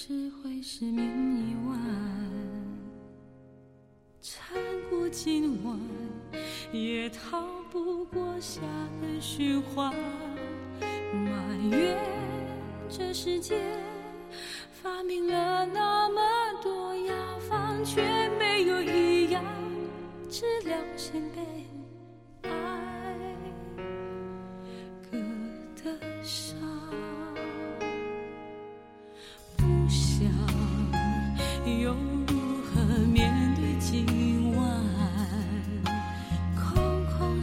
只会失眠一晚，缠过今晚，也逃不过下个循环。埋怨这世界发明了那么多药方，却没有一样治疗心被爱割的伤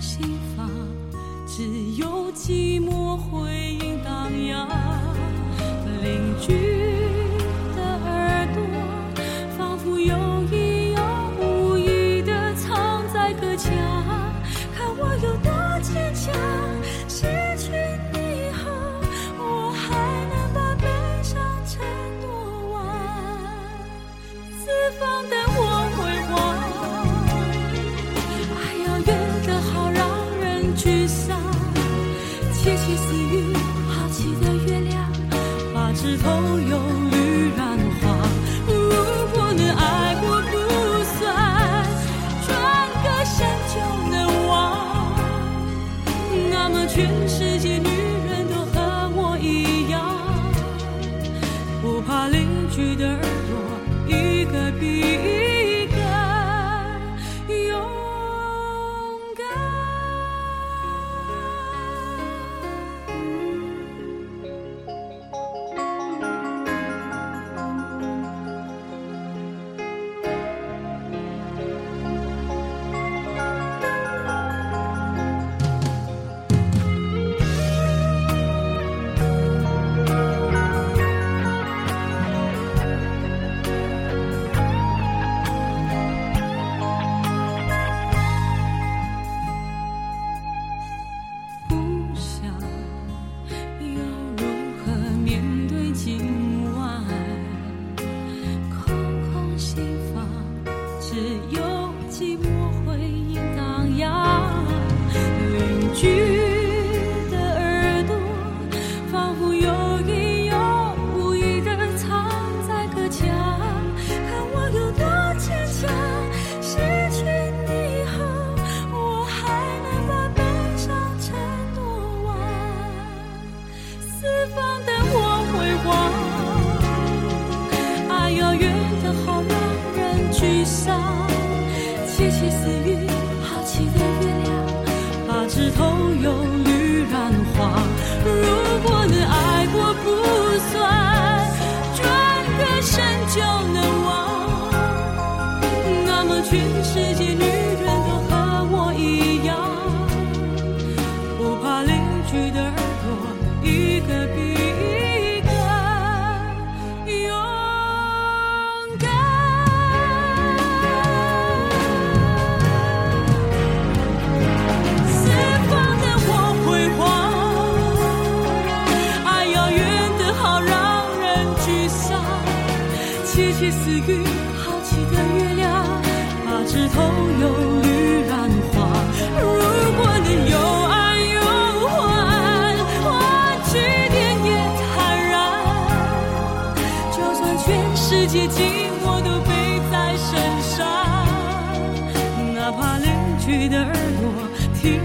心房，只有寂寞回音荡漾。邻居的耳朵，仿佛有意又无意的藏在隔墙，看我有多坚强。失去你后，我还能把悲伤承诺完？四方灯窃窃私语，好奇的月亮，把枝头有绿染花。如果能爱过不算，转个身就能忘。那么全世界女人都和我一样，不怕邻居的上。窃窃私语，好奇的月亮，把枝头用绿染黄。如果能爱过不算，转个身就能忘。那么全世界女窃窃私语，好奇的月亮，把枝头有绿染花。如果能有爱有欢，换取点也坦然。就算全世界寂寞都背在身上，哪怕邻居的耳朵听